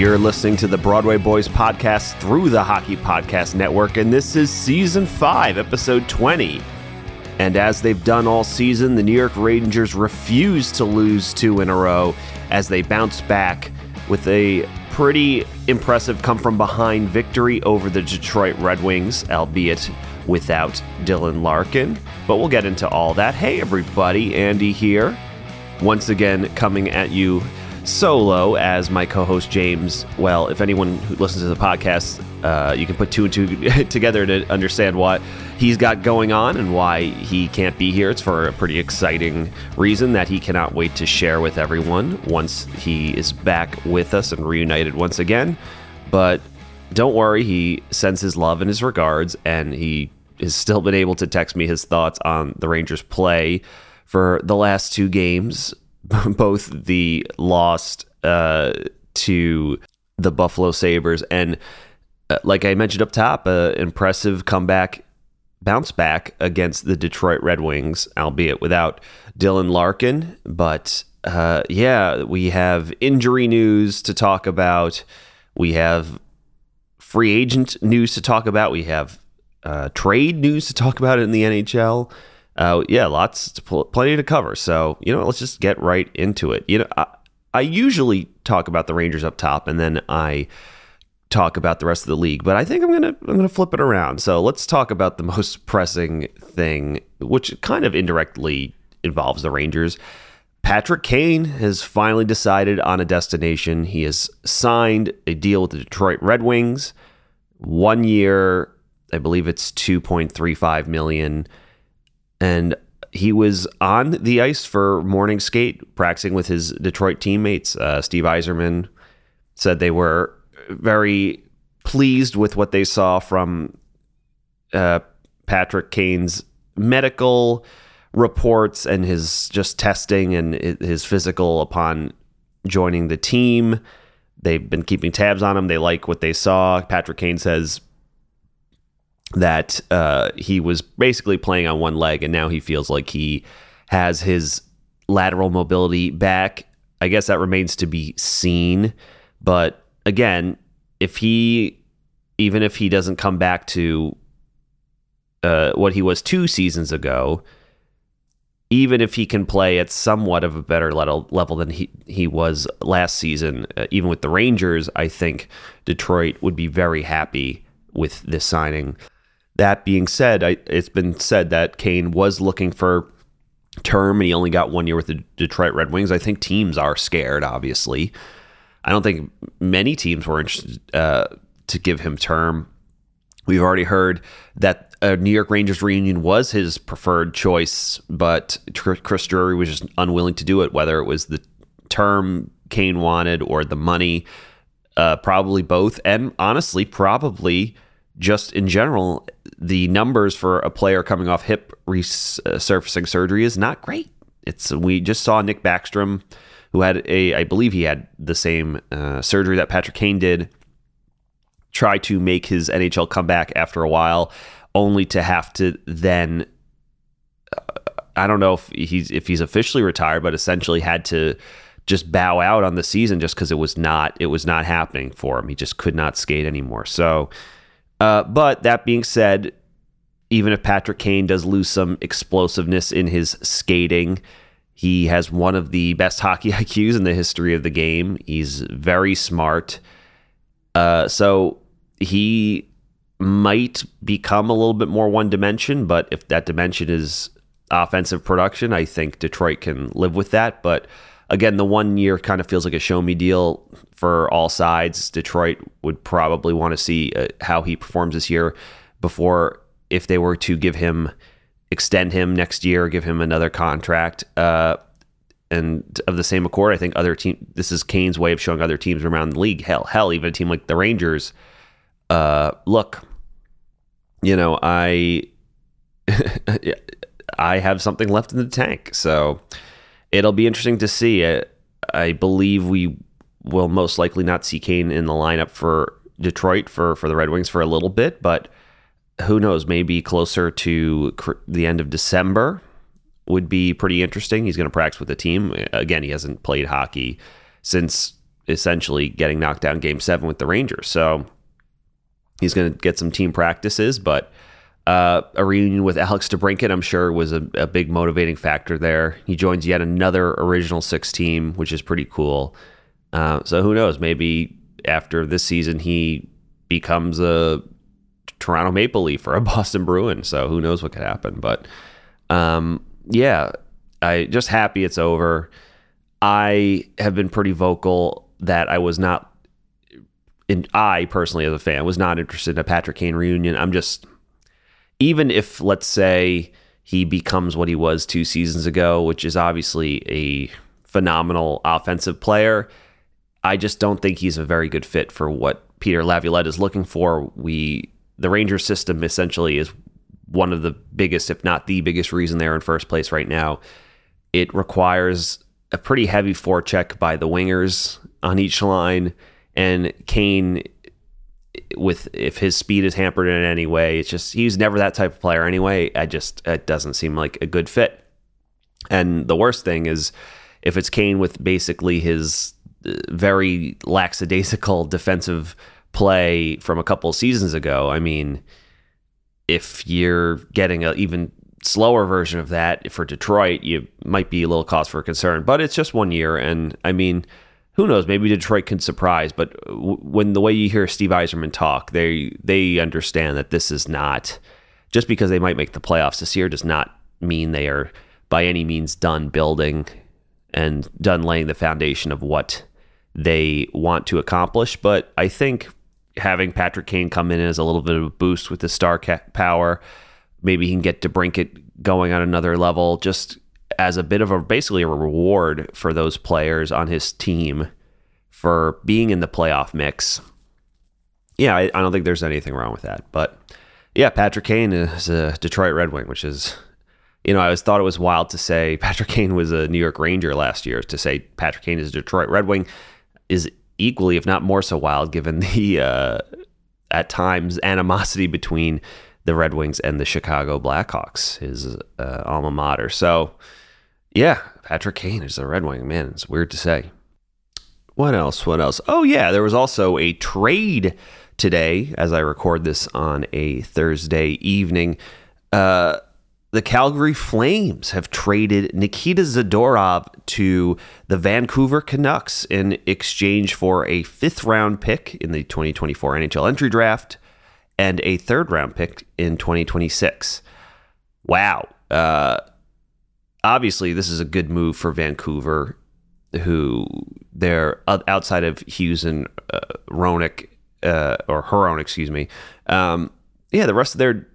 You're listening to the Broadway Boys podcast through the Hockey Podcast Network, and this is season 5, episode 20. And as they've done all season, the New York Rangers refuse to lose two in a row as they bounce back with a pretty impressive come from behind victory over the Detroit Red Wings, albeit without Dylan Larkin. But we'll get into all that. Hey, everybody, Andy here. Once again, coming at you solo as my co-host James. Well, if anyone who listens to the podcast, uh, you can put two and two together to understand what he's got going on and why he can't be here. It's for a pretty exciting reason that he cannot wait to share with everyone once he is back with us and reunited once again. But don't worry, he sends his love and his regards, and he has still been able to text me his thoughts on the Rangers' play for the last two games both the lost uh, to the Buffalo Sabres and, uh, like I mentioned up top, uh, impressive comeback, bounce back against the Detroit Red Wings, albeit without Dylan Larkin. But uh, yeah, we have injury news to talk about. We have free agent news to talk about. We have uh, trade news to talk about in the NHL uh, yeah, lots, to, plenty to cover. So you know, let's just get right into it. You know, I, I usually talk about the Rangers up top, and then I talk about the rest of the league. But I think I'm gonna I'm gonna flip it around. So let's talk about the most pressing thing, which kind of indirectly involves the Rangers. Patrick Kane has finally decided on a destination. He has signed a deal with the Detroit Red Wings. One year, I believe it's 2.35 million and he was on the ice for morning skate, practicing with his Detroit teammates. Uh, Steve Yzerman said they were very pleased with what they saw from uh, Patrick Kane's medical reports and his just testing and his physical upon joining the team. They've been keeping tabs on him. They like what they saw. Patrick Kane says that uh, he was basically playing on one leg, and now he feels like he has his lateral mobility back. I guess that remains to be seen. But again, if he, even if he doesn't come back to uh, what he was two seasons ago, even if he can play at somewhat of a better level, level than he, he was last season, uh, even with the Rangers, I think Detroit would be very happy with this signing. That being said, I, it's been said that Kane was looking for term and he only got one year with the Detroit Red Wings. I think teams are scared, obviously. I don't think many teams were interested uh, to give him term. We've already heard that a New York Rangers reunion was his preferred choice, but Chris Drury was just unwilling to do it, whether it was the term Kane wanted or the money. Uh, probably both. And honestly, probably just in general, the numbers for a player coming off hip resurfacing surgery is not great. It's we just saw Nick Backstrom, who had a, I believe he had the same uh, surgery that Patrick Kane did, try to make his NHL comeback after a while, only to have to then. Uh, I don't know if he's if he's officially retired, but essentially had to just bow out on the season just because it was not it was not happening for him. He just could not skate anymore. So uh, but that being said, even if Patrick Kane does lose some explosiveness in his skating, he has one of the best hockey IQs in the history of the game. He's very smart. Uh, so he might become a little bit more one dimension, but if that dimension is offensive production, I think Detroit can live with that. But again, the one year kind of feels like a show me deal for all sides. Detroit would probably want to see uh, how he performs this year before, if they were to give him, extend him next year, give him another contract. Uh, and of the same accord, I think other team. This is Kane's way of showing other teams around the league. Hell, hell, even a team like the Rangers. Uh, look, you know, I I have something left in the tank. So it'll be interesting to see. I, I believe we will most likely not see Kane in the lineup for Detroit for for the Red Wings for a little bit, but who knows? Maybe closer to cr- the end of December would be pretty interesting. He's going to practice with the team again. He hasn't played hockey since essentially getting knocked down Game Seven with the Rangers, so he's going to get some team practices, but. Uh, a reunion with Alex DeBrincat, I'm sure, was a, a, big motivating factor there. He joins yet another original six team, which is pretty cool. Uh, so who knows? Maybe after this season, he becomes a Toronto Maple Leaf or a Boston Bruin. So who knows what could happen? But um, yeah, I just happy it's over. I have been pretty vocal that I was not, and I personally as a fan was not interested in a Patrick Kane reunion. I'm just, even if let's say he becomes what he was two seasons ago, which is obviously a phenomenal offensive player I just don't think he's a very good fit for what Peter Laviolette is looking for. We the Rangers system essentially is one of the biggest, if not the biggest, reason they're in first place right now. It requires a pretty heavy forecheck by the wingers on each line, and Kane, with if his speed is hampered in any way, it's just he's never that type of player anyway. I just it doesn't seem like a good fit. And the worst thing is if it's Kane with basically his very lackadaisical defensive play from a couple seasons ago. I mean, if you're getting an even slower version of that for Detroit, you might be a little cause for concern. But it's just one year, and I mean, who knows? Maybe Detroit can surprise. But when the way you hear Steve Yzerman talk, they they understand that this is not just because they might make the playoffs this year does not mean they are by any means done building and done laying the foundation of what they want to accomplish. But I think having Patrick Kane come in as a little bit of a boost with the star power, maybe he can get DeBrincat going on another level, just as a bit of a basically a reward for those players on his team for being in the playoff mix. Yeah, I, I don't think there's anything wrong with that. But yeah, Patrick Kane is a Detroit Red Wing, which is you know, I always thought it was wild to say Patrick Kane was a New York Ranger last year. To say Patrick Kane is a Detroit Red Wing, is equally, if not more so, wild given the uh, at times animosity between the Red Wings and the Chicago Blackhawks, his uh, alma mater. So, yeah, Patrick Kane is a Red Wing. Man, it's weird to say. What else? What else? Oh, yeah, there was also a trade today as I record this on a Thursday evening. Uh, the Calgary Flames have traded Nikita Zadorov to the Vancouver Canucks in exchange for a fifth round pick in the 2024 NHL entry draft and a third round pick in 2026. Wow. Uh, obviously, this is a good move for Vancouver, who they're outside of Hughes and uh, Hronek, uh, or excuse me. Um, yeah, the rest of their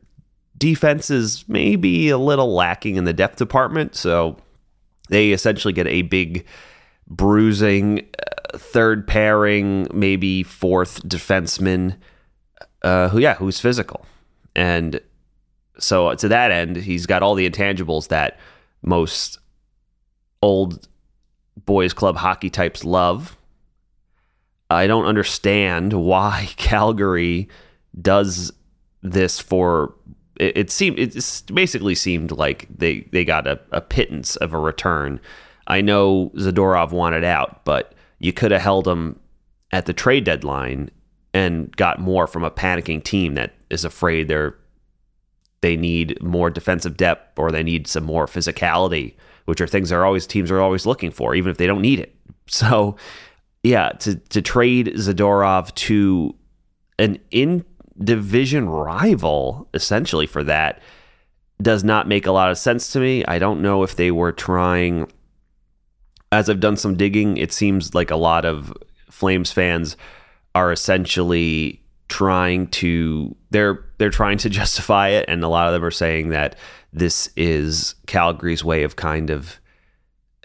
defense is maybe a little lacking in the depth department. So they essentially get a big bruising uh, third pairing, maybe fourth defenseman uh, who, yeah, who's physical. And so to that end, he's got all the intangibles that most old boys club hockey types love. I don't understand why Calgary does this for it, it seemed it basically seemed like they they got a, a pittance of a return. I know Zadorov wanted out, but you could have held him at the trade deadline and got more from a panicking team that is afraid they're they need more defensive depth or they need some more physicality, which are things are always teams are always looking for, even if they don't need it. So, yeah, to to trade Zadorov to an in division rival essentially for that does not make a lot of sense to me. I don't know if they were trying as I've done some digging, it seems like a lot of Flames fans are essentially trying to they're they're trying to justify it and a lot of them are saying that this is Calgary's way of kind of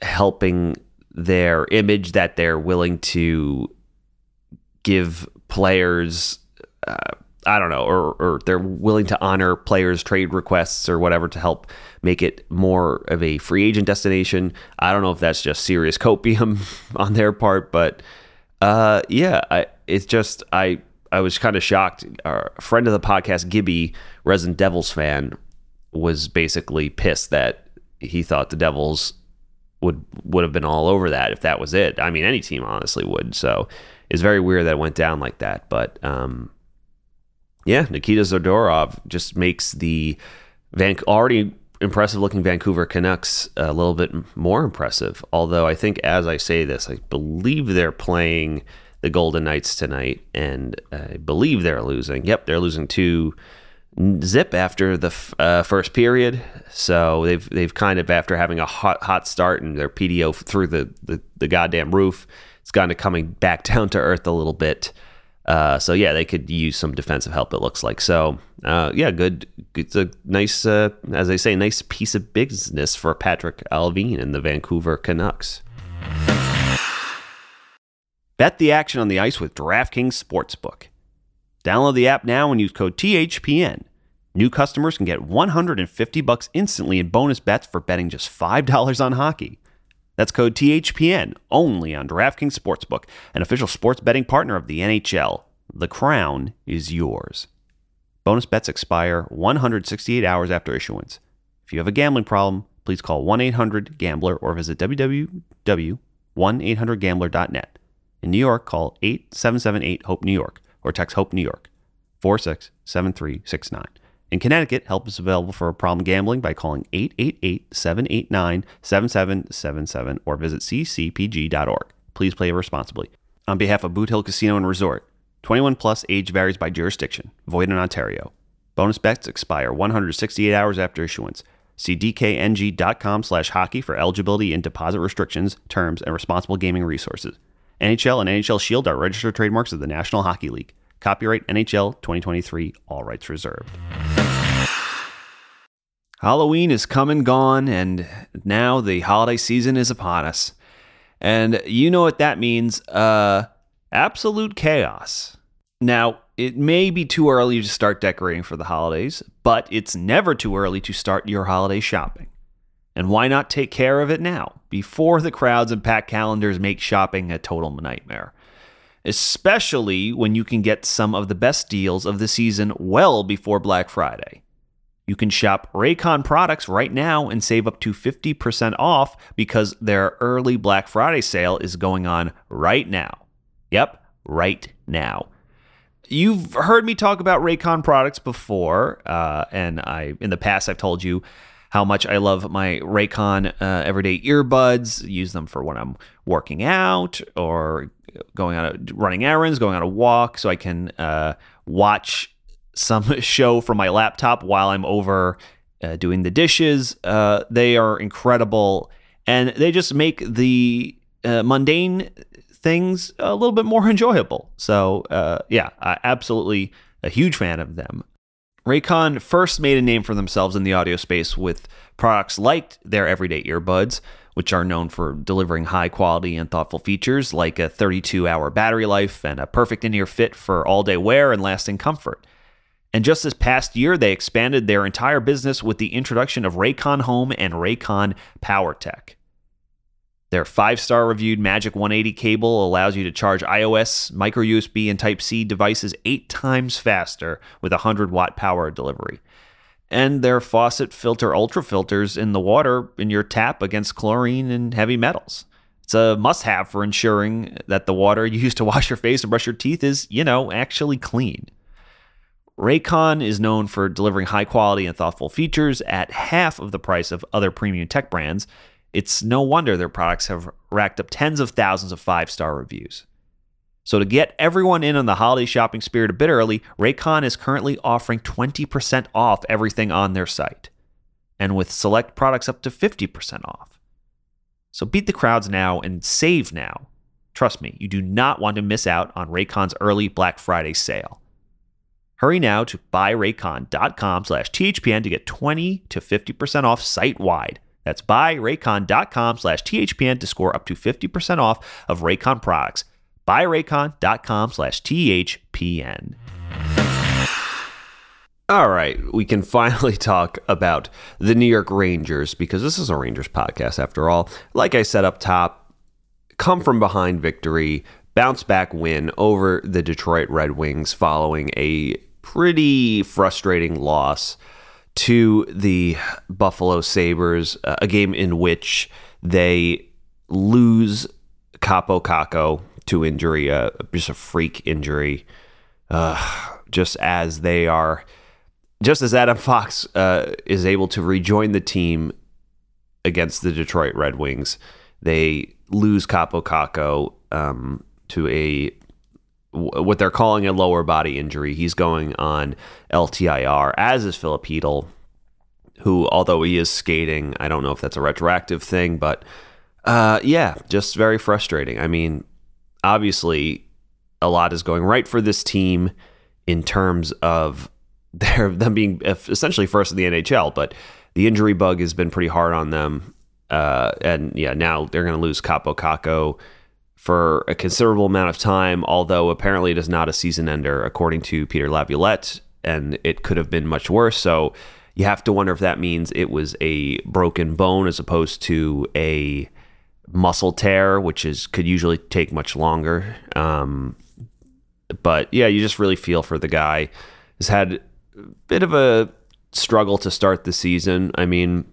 helping their image that they're willing to give players uh, I don't know, or, or they're willing to honor players' trade requests or whatever to help make it more of a free agent destination. I don't know if that's just serious copium on their part, but uh, yeah, I, it's just I I was kind of shocked. Our friend of the podcast, Gibby, Resident Devils fan, was basically pissed that he thought the Devils would would have been all over that if that was it. I mean, any team honestly would. So it's very weird that it went down like that. But um, yeah, Nikita Zadorov just makes the Van already impressive looking Vancouver Canucks a little bit more impressive. Although I think as I say this, I believe they're playing the Golden Knights tonight, and I believe they're losing. Yep, they're losing two zip after the uh, first period. So they've they've kind of after having a hot hot start and their PDO through the the, the goddamn roof, it's kind of coming back down to earth a little bit. Uh, so yeah, they could use some defensive help. It looks like so. Uh, yeah, good. It's a nice, uh, as they say, nice piece of business for Patrik Allvin and the Vancouver Canucks. Bet the action on the ice with DraftKings Sportsbook. Download the app now and use code THPN. New customers can get 150 bucks instantly in bonus bets for betting just $5 on hockey. That's code THPN only on DraftKings Sportsbook, an official sports betting partner of the NHL. The crown is yours. Bonus bets expire 168 hours after issuance. If you have a gambling problem, please call 1 800 Gambler or visit www.1800Gambler.net. In New York, call 8778 HOPE New York or text HOPE New York 467369. In Connecticut, help is available for a problem gambling by calling 888-789-7777 or visit ccpg.org. Please play responsibly. On behalf of Boot Hill Casino and Resort, 21 plus age varies by jurisdiction. Void in Ontario. Bonus bets expire 168 hours after issuance. See dkng.com slash hockey for eligibility and deposit restrictions, terms, and responsible gaming resources. NHL and NHL Shield are registered trademarks of the National Hockey League. Copyright NHL 2023, all rights reserved. Halloween is come and gone, and now the holiday season is upon us. And you know what that means uh, absolute chaos. Now, it may be too early to start decorating for the holidays, but it's never too early to start your holiday shopping. And why not take care of it now, before the crowds and packed calendars make shopping a total nightmare? Especially when you can get some of the best deals of the season well before Black Friday. You can shop Raycon products right now and save up to 50% off because their early Black Friday sale is going on right now. Yep, right now. You've heard me talk about Raycon products before, uh, and I in the past I've told you how much I love my Raycon uh, everyday earbuds. Use them for when I'm working out or going on a, running errands, going on a walk, so I can uh, watch some show from my laptop while I'm over uh, doing the dishes. Uh, they are incredible, and they just make the uh, mundane things a little bit more enjoyable. So, uh, yeah, I absolutely a huge fan of them. Raycon first made a name for themselves in the audio space with products like their everyday earbuds, which are known for delivering high quality and thoughtful features like a 32 hour battery life and a perfect in ear fit for all day wear and lasting comfort. And just this past year, they expanded their entire business with the introduction of Raycon Home and Raycon PowerTech. Their five star reviewed Magic 180 cable allows you to charge iOS, micro USB, and Type C devices eight times faster with 100 watt power delivery. And their faucet filter ultra filters in the water in your tap against chlorine and heavy metals. It's a must have for ensuring that the water you use to wash your face and brush your teeth is, you know, actually clean. Raycon is known for delivering high quality and thoughtful features at half of the price of other premium tech brands, it's no wonder their products have racked up tens of thousands of five star reviews. So, to get everyone in on the holiday shopping spirit a bit early, Raycon is currently offering 20% off everything on their site, and with select products up to 50% off. So, beat the crowds now and save now. Trust me, you do not want to miss out on Raycon's early Black Friday sale. Hurry now to buyraycon.com slash THPN to get 20 to 50% off site wide. That's buyraycon.com slash THPN to score up to 50% off of Raycon products. Buyraycon.com slash THPN. All right, we can finally talk about the New York Rangers because this is a Rangers podcast after all. Like I said up top, come from behind victory, bounce back win over the Detroit Red Wings following a pretty frustrating loss to the Buffalo Sabres, uh, a game in which they lose Kaapo Kakko to injury, uh, just a freak injury, uh, just as they are just as Adam Fox uh, is able to rejoin the team against the Detroit Red Wings, they lose Kaapo Kakko um, to a what they're calling a lower body injury. He's going on LTIR, as is Filip Chytil, who, although he is skating, I don't know if that's a retroactive thing, but uh, yeah, just very frustrating. I mean, obviously, a lot is going right for this team in terms of they're them being essentially first in the NHL, but the injury bug has been pretty hard on them. Uh, and yeah, now they're going to lose Kaapo Kakko for a considerable amount of time, although apparently it is not a season ender, according to Peter Laviolette, and it could have been much worse. So you have to wonder if that means it was a broken bone as opposed to a muscle tear, which is could usually take much longer. Um, but yeah, you just really feel for the guy. Has had a bit of a struggle to start the season. I mean,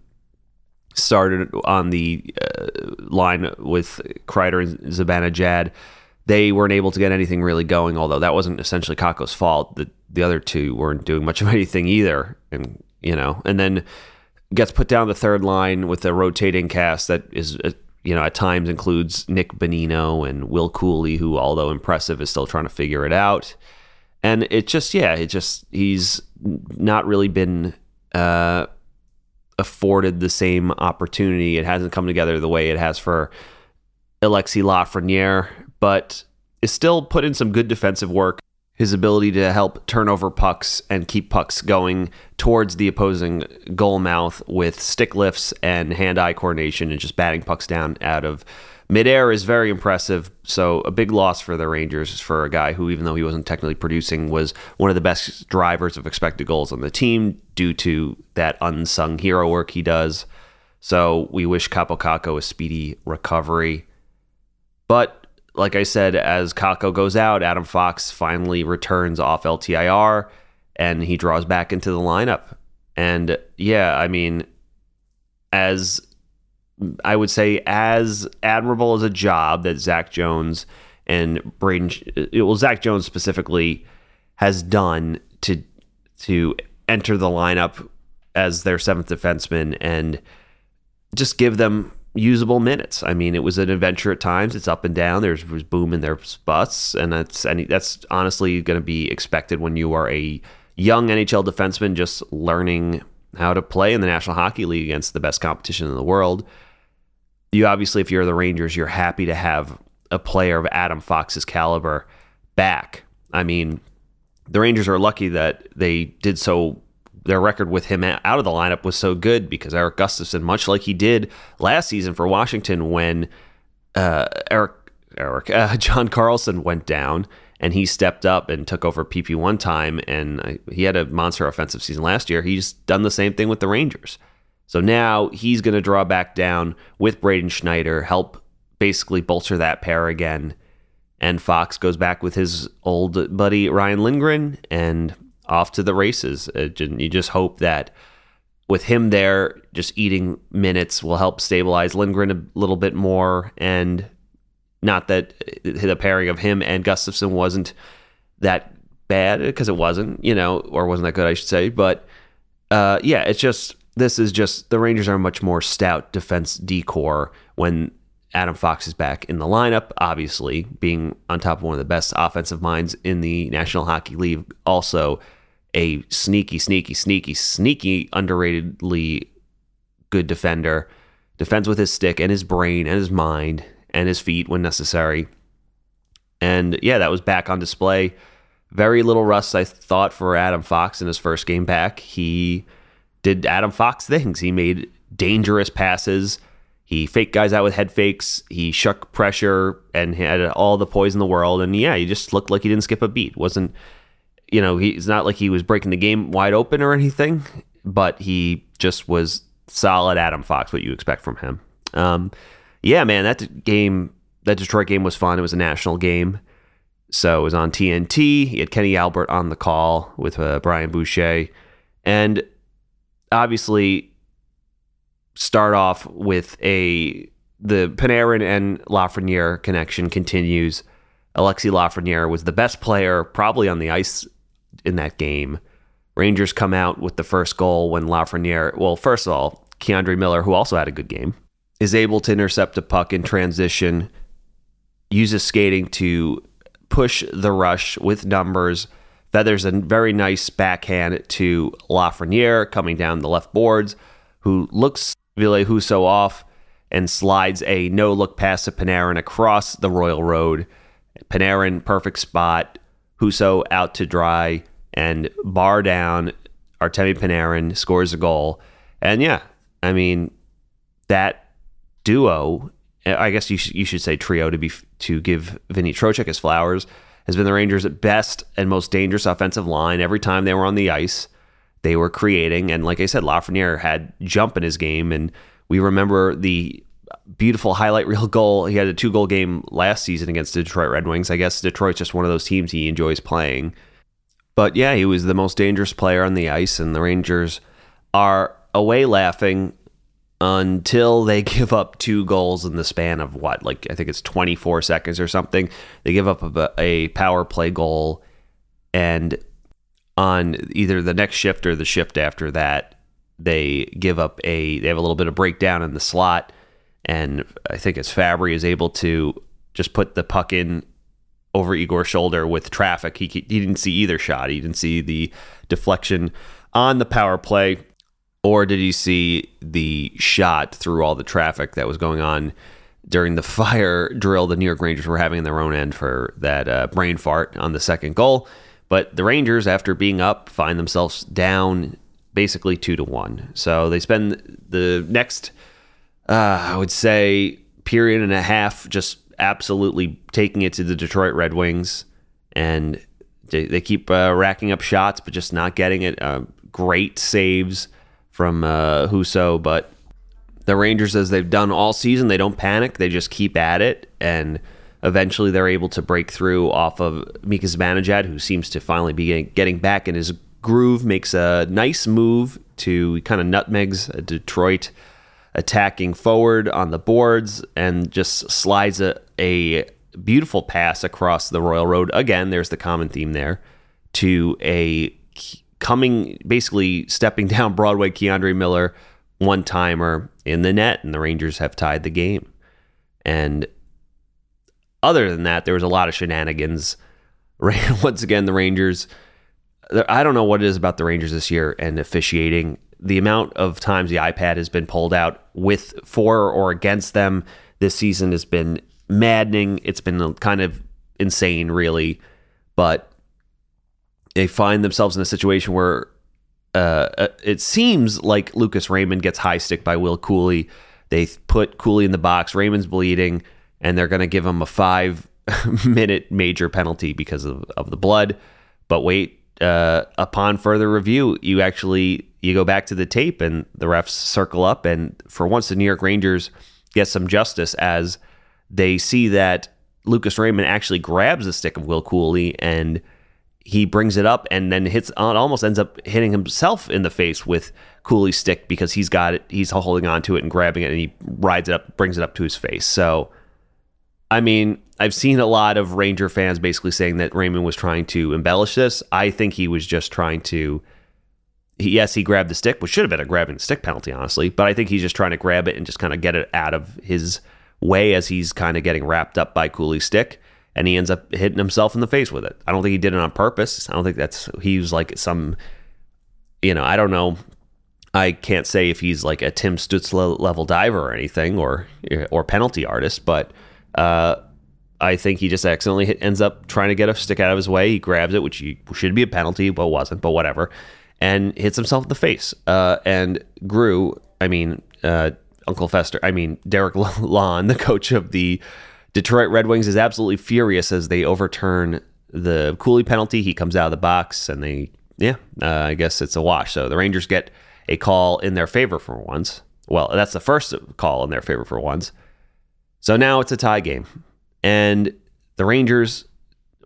started on the uh, line with Kreider and Zibanejad. They weren't able to get anything really going, although that wasn't essentially Kakko's fault. The the other two weren't doing much of anything either, and you know, and then gets put down the third line with a rotating cast that is. Uh, you know, at times includes Nick Bonino and Will Cuylle, who, although impressive, is still trying to figure it out and it just yeah it just he's not really been uh, afforded the same opportunity. It hasn't come together the way it has for Alexi Lafreniere but is still put in some good defensive work. His ability to help turn over pucks and keep pucks going towards the opposing goal mouth with stick lifts and hand-eye coordination and just batting pucks down out of midair is very impressive. So a big loss for the Rangers for a guy who, even though he wasn't technically producing, was one of the best drivers of expected goals on the team due to that unsung hero work he does. So we wish Kaapo Kakko a speedy recovery. But like I said, as Kakko goes out, Adam Fox finally returns off LTIR and he draws back into the lineup. And yeah, I mean, as I would say as admirable as a job that Zach Jones and Braden, uh, well, Zach Jones specifically has done to to enter the lineup as their seventh defenseman and just give them usable minutes. I mean, it was an adventure at times. It's up and down. There's boom and there's busts, and that's and that's honestly going to be expected when you are a young NHL defenseman just learning how to play in the National Hockey League against the best competition in the world you obviously, if you're the Rangers, you're happy to have a player of Adam Fox's caliber back. I mean, the Rangers are lucky that they did so. Their record with him out of the lineup was so good because Erik Gustafsson, much like he did last season for Washington when uh, Eric Eric uh, John Carlson went down and he stepped up and took over PP one time, and he had a monster offensive season last year. He's done the same thing with the Rangers. So now he's going to draw back down with Braden Schneider, help basically bolster that pair again. And Fox goes back with his old buddy Ryan Lindgren and off to the races. Uh, you just hope that with him there, just eating minutes will help stabilize Lindgren a little bit more. And not that the pairing of him and Gustafsson wasn't that bad because it wasn't, you know, or wasn't that good, I should say. But uh, yeah, it's just this is just the Rangers are much more stout defense decor when Adam Fox is back in the lineup. Obviously, being on top of one of the best offensive minds in the National Hockey League, also a sneaky, sneaky, sneaky, sneaky, underratedly good defender. Defends with his stick and his brain and his mind and his feet when necessary. And yeah, that was back on display. Very little rust, I thought, for Adam Fox in his first game back. He did Adam Fox things. He made dangerous passes. He faked guys out with head fakes. He shook pressure and had all the poise in the world. And yeah, he just looked like he didn't skip a beat. wasn't you know, he's not like he was breaking the game wide open or anything, but he just was solid Adam Fox, what you expect from him. Um, yeah, man, that game, that Detroit game was fun. It was a national game. So it was on TNT. He had Kenny Albert on the call with uh, Brian Boucher. And obviously, start off with a the Panarin and Lafreniere connection continues. Alexi Lafreniere was the best player probably on the ice in that game. Rangers come out with the first goal when Lafreniere, well, first of all, K'Andre Miller, who also had a good game, is able to intercept a puck in transition, uses skating to push the rush with numbers, feathers a very nice backhand to Lafreniere coming down the left boards, who looks Ville Husso off and slides a no look pass to Panarin across the Royal Road. Panarin, perfect spot. Husso out to dry and bar down. Artemi Panarin scores a goal. And yeah, I mean, that duo, I guess you, sh- you should say trio to be to give Vinny Trocheck his flowers, has been the Rangers' best and most dangerous offensive line every time they were on the ice. They were creating, and like I said, Lafreniere had jump in his game, and we remember the beautiful highlight reel goal. He had a two goal game last season against the Detroit Red Wings. I guess Detroit's just one of those teams he enjoys playing. But yeah, he was the most dangerous player on the ice, and the Rangers are away laughing until they give up two goals in the span of what, like I think it's 24 seconds or something. They give up a, a power play goal, and on either the next shift or the shift after that, they give up a they have a little bit of breakdown in the slot and I think as Fabbri is able to just put the puck in over Igor's shoulder with traffic, he he didn't see either shot. He didn't see the deflection on the power play, or did you see the shot through all the traffic that was going on during the fire drill the New York Rangers were having in their own end for that uh, brain fart on the second goal. But the Rangers, after being up, find themselves down basically two to one. So they spend the next uh, I would say period and a half, just absolutely taking it to the Detroit Red Wings, and they, keep uh, racking up shots, but just not getting it. Uh, great saves from uh, Husso, but the Rangers, as they've done all season, they don't panic. They just keep at it, and eventually they're able to break through off of Mika Zibanejad, who seems to finally be getting back in his groove. Makes a nice move to kind of nutmegs Detroit attacking forward on the boards and just slides a, a beautiful pass across the Royal Road. Again, there's the common theme there to a coming, basically stepping down Broadway K'Andre Miller one timer in the net, and the Rangers have tied the game. And other than that, there was a lot of shenanigans. Once again, the Rangers. I don't know what it is about the Rangers this year and officiating the amount of times the iPad has been pulled out with for or against them this season has been maddening. It's been kind of insane, really. But they find themselves in a situation where uh, uh it seems like Lucas Raymond gets high stick by Will Cuylle. They put Cuylle in the box. Raymond's bleeding, and they're going to give him a five minute major penalty because of, of the blood. But wait, uh, upon further review, you actually you go back to the tape and the refs circle up, and for once, the New York Rangers get some justice as they see that Lucas Raymond actually grabs the stick of Will Cuylle and he brings it up and then hits on uh, almost ends up hitting himself in the face with Cuylle's stick because he's got it he's holding on to it and grabbing it and he rides it up brings it up to his face so I mean I've seen a lot of Ranger fans basically saying that Raymond was trying to embellish this I think he was just trying to he, yes, he grabbed the stick, which should have been a grabbing stick penalty, honestly. But I think he's just trying to grab it and just kind of get it out of his way as he's kind of getting wrapped up by Cuylle's stick, and he ends up hitting himself in the face with it. I don't think he did it on purpose. I don't think that's he was like some, you know, I don't know. I can't say if he's like a Tim Stützle level diver or anything, or or penalty artist, but uh, I think he just accidentally hit, ends up trying to get a stick out of his way. He grabs it, which he, should be a penalty, but wasn't. But whatever and hits himself in the face. Uh, and Gru, I mean, uh, Uncle Fester, I mean, Derek Lalonde, the coach of the Detroit Red Wings, is absolutely furious as they overturn the Cuylle penalty. He comes out of the box, and they, yeah, uh, I guess it's a wash. So the Rangers get a call in their favor for once. Well, that's the first call in their favor for once. So now it's a tie game, and the Rangers,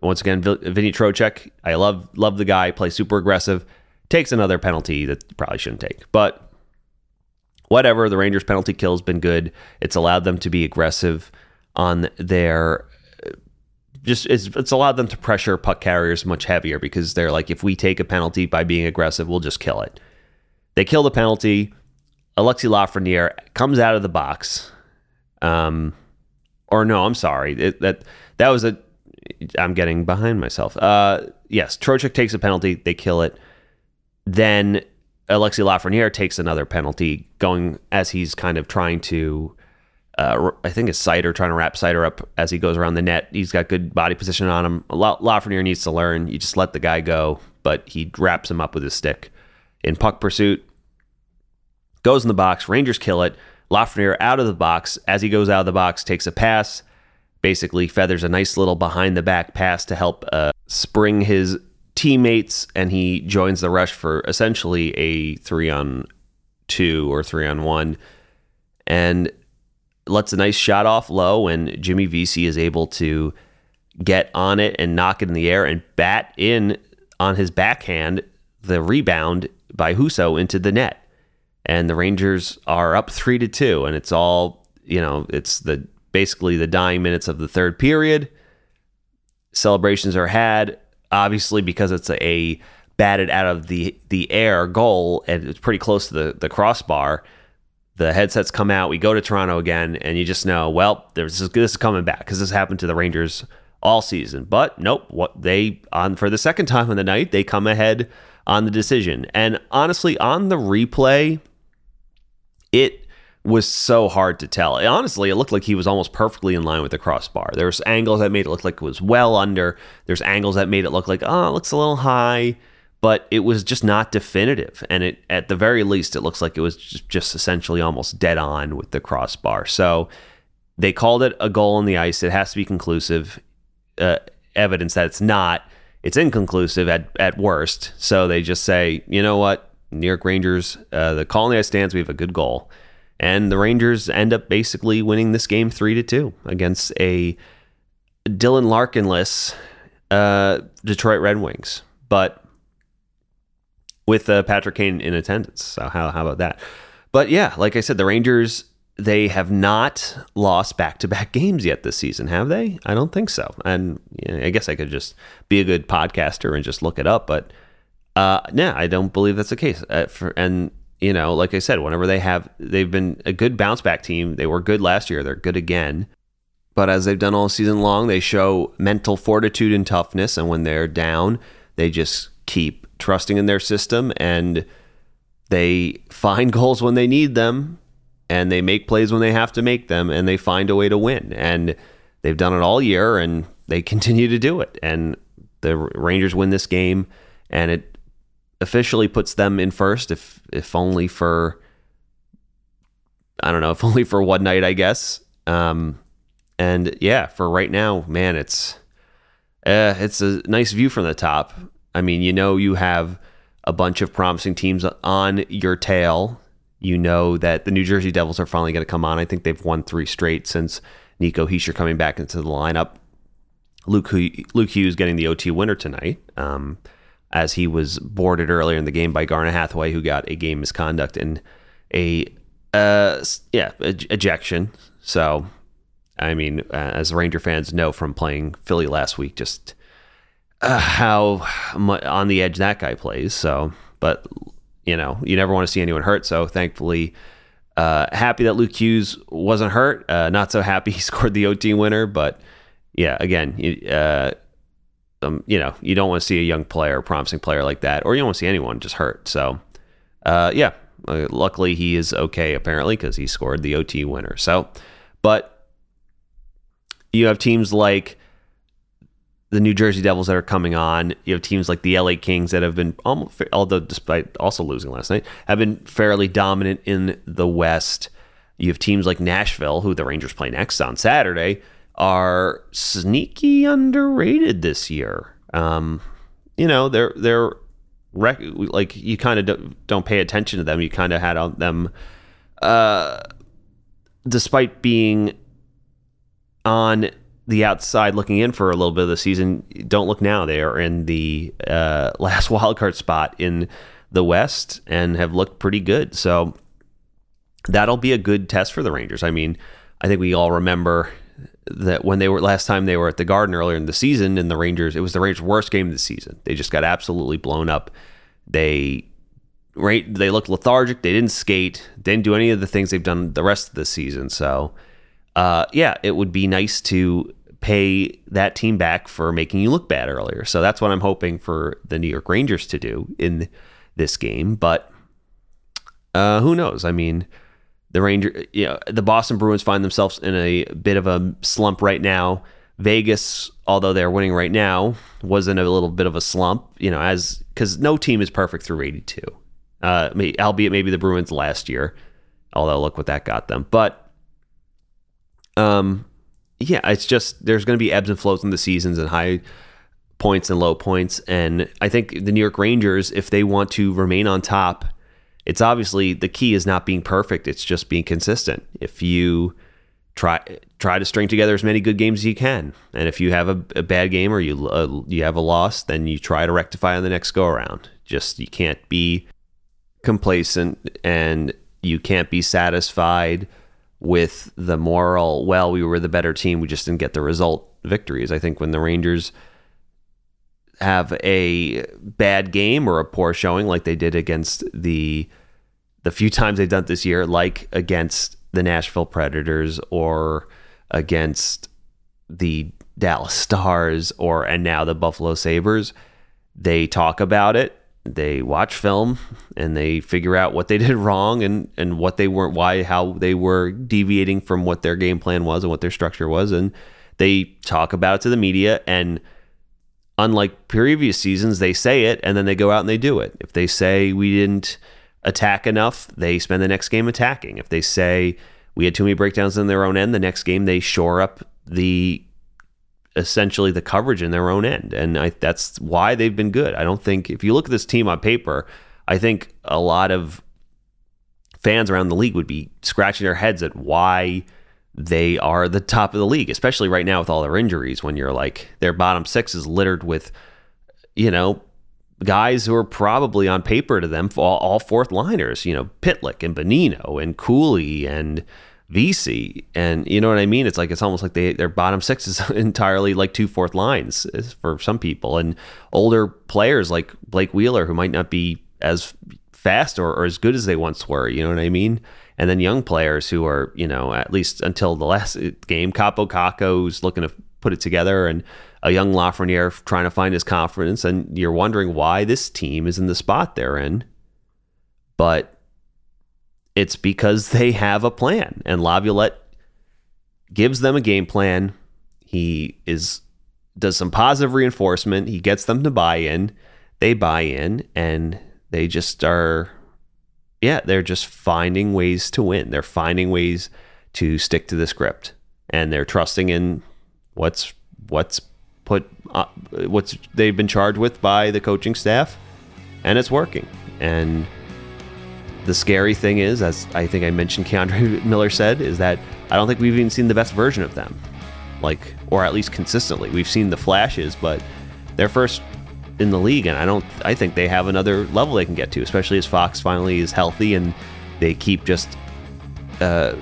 once again, Vinny Trocheck. I love love the guy. Plays super aggressive. Takes another penalty that probably shouldn't take, but whatever. The Rangers penalty kill has been good. It's allowed them to be aggressive on their just it's, it's allowed them to pressure puck carriers much heavier because they're like, if we take a penalty by being aggressive, we'll just kill it. They kill the penalty. Alexi Lafreniere comes out of the box. Um, or no, I'm sorry. It, that that was a. I'm getting behind myself. Uh, yes, Trocheck takes a penalty. They kill it. Then Alexi Lafreniere takes another penalty, going as he's kind of trying to uh, I think it's Seider trying to wrap Seider up as he goes around the net. He's got good body position on him. Lafreniere needs to learn. You just let the guy go, but he wraps him up with his stick. In puck pursuit, goes in the box. Rangers kill it. Lafreniere out of the box. As he goes out of the box, takes a pass. Basically, feathers a nice little behind the back pass to help uh, spring his teammates, and he joins the rush for essentially a three on two or three on one. And lets a nice shot off low, and Jimmy Vesey is able to get on it and knock it in the air and bat in on his backhand the rebound by Husso into the net. And the Rangers are up three to two, and it's all you know. It's the basically the dying minutes of the third period. Celebrations are had, obviously because it's a, a batted out of the the air goal, and it's pretty close to the the crossbar the headsets come out. We go to Toronto again, and you just know, well, this, this is coming back because this happened to the Rangers all season. But nope, what they on for the second time in the night, they come ahead on the decision. And honestly, on the replay, it was so hard to tell. Honestly, it looked like he was almost perfectly in line with the crossbar. There's angles that made it look like it was well under. There's angles that made it look like, oh, it looks a little high but it was just not definitive. And it, at the very least, it looks like it was just, just essentially almost dead on with the crossbar. So they called it a goal on the ice. It has to be conclusive uh, evidence that it's not. It's inconclusive at, at worst. So they just say, you know what, New York Rangers, uh, the call on the ice stands. We have a good goal, and the Rangers end up basically winning this game three to two against a Dylan Larkinless uh, Detroit Red Wings. But with uh, Patrick Kane in attendance. So how how about that? But yeah, like I said, the Rangers they have not lost back to back games yet this season, have they? I don't think so. And you know, I guess I could just be a good podcaster and just look it up, but uh, yeah, I don't believe that's the case. Uh, for, and you know, like I said, whenever they have, they've been a good bounce back team. They were good last year. They're good again. But as they've done all season long, they show mental fortitude and toughness. And when they're down, they just keep trusting in their system and they find goals when they need them and they make plays when they have to make them and they find a way to win. And they've done it all year and they continue to do it. And the Rangers win this game and it officially puts them in first if if only for I don't know, if only for one night, I guess. Um, and yeah, for right now, man, it's uh, it's a nice view from the top. I mean, you know, you have a bunch of promising teams on your tail. You know that the New Jersey Devils are finally going to come on. I think they've won three straight since Nico Hischier coming back into the lineup. Luke Luke Hughes getting the OT winner tonight, um, as he was boarded earlier in the game by Garnet Hathaway, who got a game misconduct and a uh, yeah ejection. So, I mean, uh, as Ranger fans know from playing Philly last week, just uh, how on the edge that guy plays. So, but you know, you never want to see anyone hurt. So, thankfully, uh, happy that Luke Hughes wasn't hurt. Uh, not so happy he scored the OT winner. But yeah, again, uh, um, you know, you don't want to see a young player, promising player like that, or you don't want to see anyone just hurt. So, uh, yeah, uh, luckily he is okay apparently because he scored the OT winner. So, but you have teams like the New Jersey Devils that are coming on. You have teams like the LA Kings that have been, almost, although despite also losing last night, have been fairly dominant in the West. You have teams like Nashville, who the Rangers play next on Saturday, are sneaky underrated this year. Um, you know, they're they're rec- like you kind of don't, don't pay attention to them. You kind of had on them, uh, despite being on the outside looking in for a little bit of the season. Don't look now; they are in the uh, last wildcard spot in the West and have looked pretty good. So that'll be a good test for the Rangers. I mean, I think we all remember that when they were last time they were at the Garden earlier in the season, and the Rangers, it was the Rangers' worst game of the season. They just got absolutely blown up. They right, they looked lethargic. They didn't skate. Didn't do any of the things they've done the rest of the season. So, uh, yeah, it would be nice to pay that team back for making you look bad earlier. So that's what I'm hoping for the New York Rangers to do in this game. But uh, who knows? I mean the Ranger, you know, the Boston Bruins find themselves in a bit of a slump right now. Vegas, although they're winning right now, was in a little bit of a slump. You know, as because no team is perfect through 82. Uh, albeit maybe the Bruins last year. Although look what that got them. But um, yeah, it's just there's going to be ebbs and flows in the seasons and high points and low points. And I think the New York Rangers, if they want to remain on top it's obviously the key is not being perfect it's just being consistent if you try try to string together as many good games as you can and if you have a, a bad game or you uh, you have a loss then you try to rectify on the next go around just you can't be complacent and you can't be satisfied with the moral well we were the better team we just didn't get the result victories. I think when the rangers have a bad game or a poor showing like they did against the the few times they've done it this year, like against the Nashville Predators or against the Dallas Stars or and now the Buffalo Sabres, they talk about it, they watch film and they figure out what they did wrong and and what they weren't why how they were deviating from what their game plan was and what their structure was and they talk about it to the media and unlike previous seasons, they say it and then they go out and they do it. If they say we didn't attack enough, they spend the next game attacking. If they say we had too many breakdowns in their own end, the next game they shore up the essentially the coverage in their own end. And I, that's why they've been good. I don't think if you look at this team on paper, I think a lot of fans around the league would be scratching their heads at why they are the top of the league, especially right now with all their injuries. When you're like their bottom six is littered with, you know, guys who are probably on paper to them all, all fourth liners. You know, Pitlick and Bonino and Cuylle and Vesey, and you know what I mean. It's like it's almost like they their bottom six is entirely like two fourth lines for some people, and older players like Blake Wheeler who might not be as fast or, or as good as they once were. You know what I mean? and then young players who are, you know, at least until the last game, Kaapo Kakko's looking to put it together, and a young Lafreniere trying to find his confidence, and you're wondering why this team is in the spot they're in. But it's because they have a plan, and Laviolette gives them a game plan. He is does some positive reinforcement. He gets them to buy in. They buy in, and they just are yeah, they're just finding ways to win. They're finding ways to stick to the script, and they're trusting in what's what's put uh, what's they've been charged with by the coaching staff, and it's working. And the scary thing is, as I think I mentioned, K'Andre Miller said, is that I don't think we've even seen the best version of them, like or at least consistently. We've seen the flashes, but they're first in the league, and I don't. I think they have another level they can get to, especially as Fox finally is healthy and they keep just uh,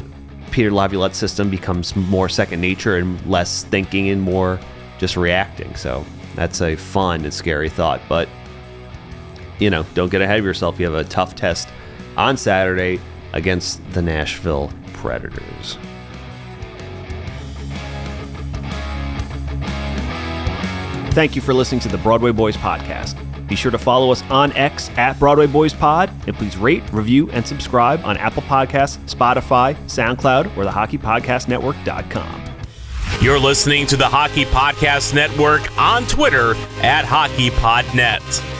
Peter Laviolette's system becomes more second nature and less thinking and more just reacting. So that's a fun and scary thought, but you know, don't get ahead of yourself. You have a tough test on Saturday against the Nashville Predators. Thank you for listening to the Broadway Boys podcast. Be sure to follow us on X at Broadway Boys Pod, and please rate, review, and subscribe on Apple Podcasts, Spotify, SoundCloud, or the Hockey Podcast HockeyPodcastNetwork.com. You're listening to the Hockey Podcast Network on Twitter at HockeyPodNet.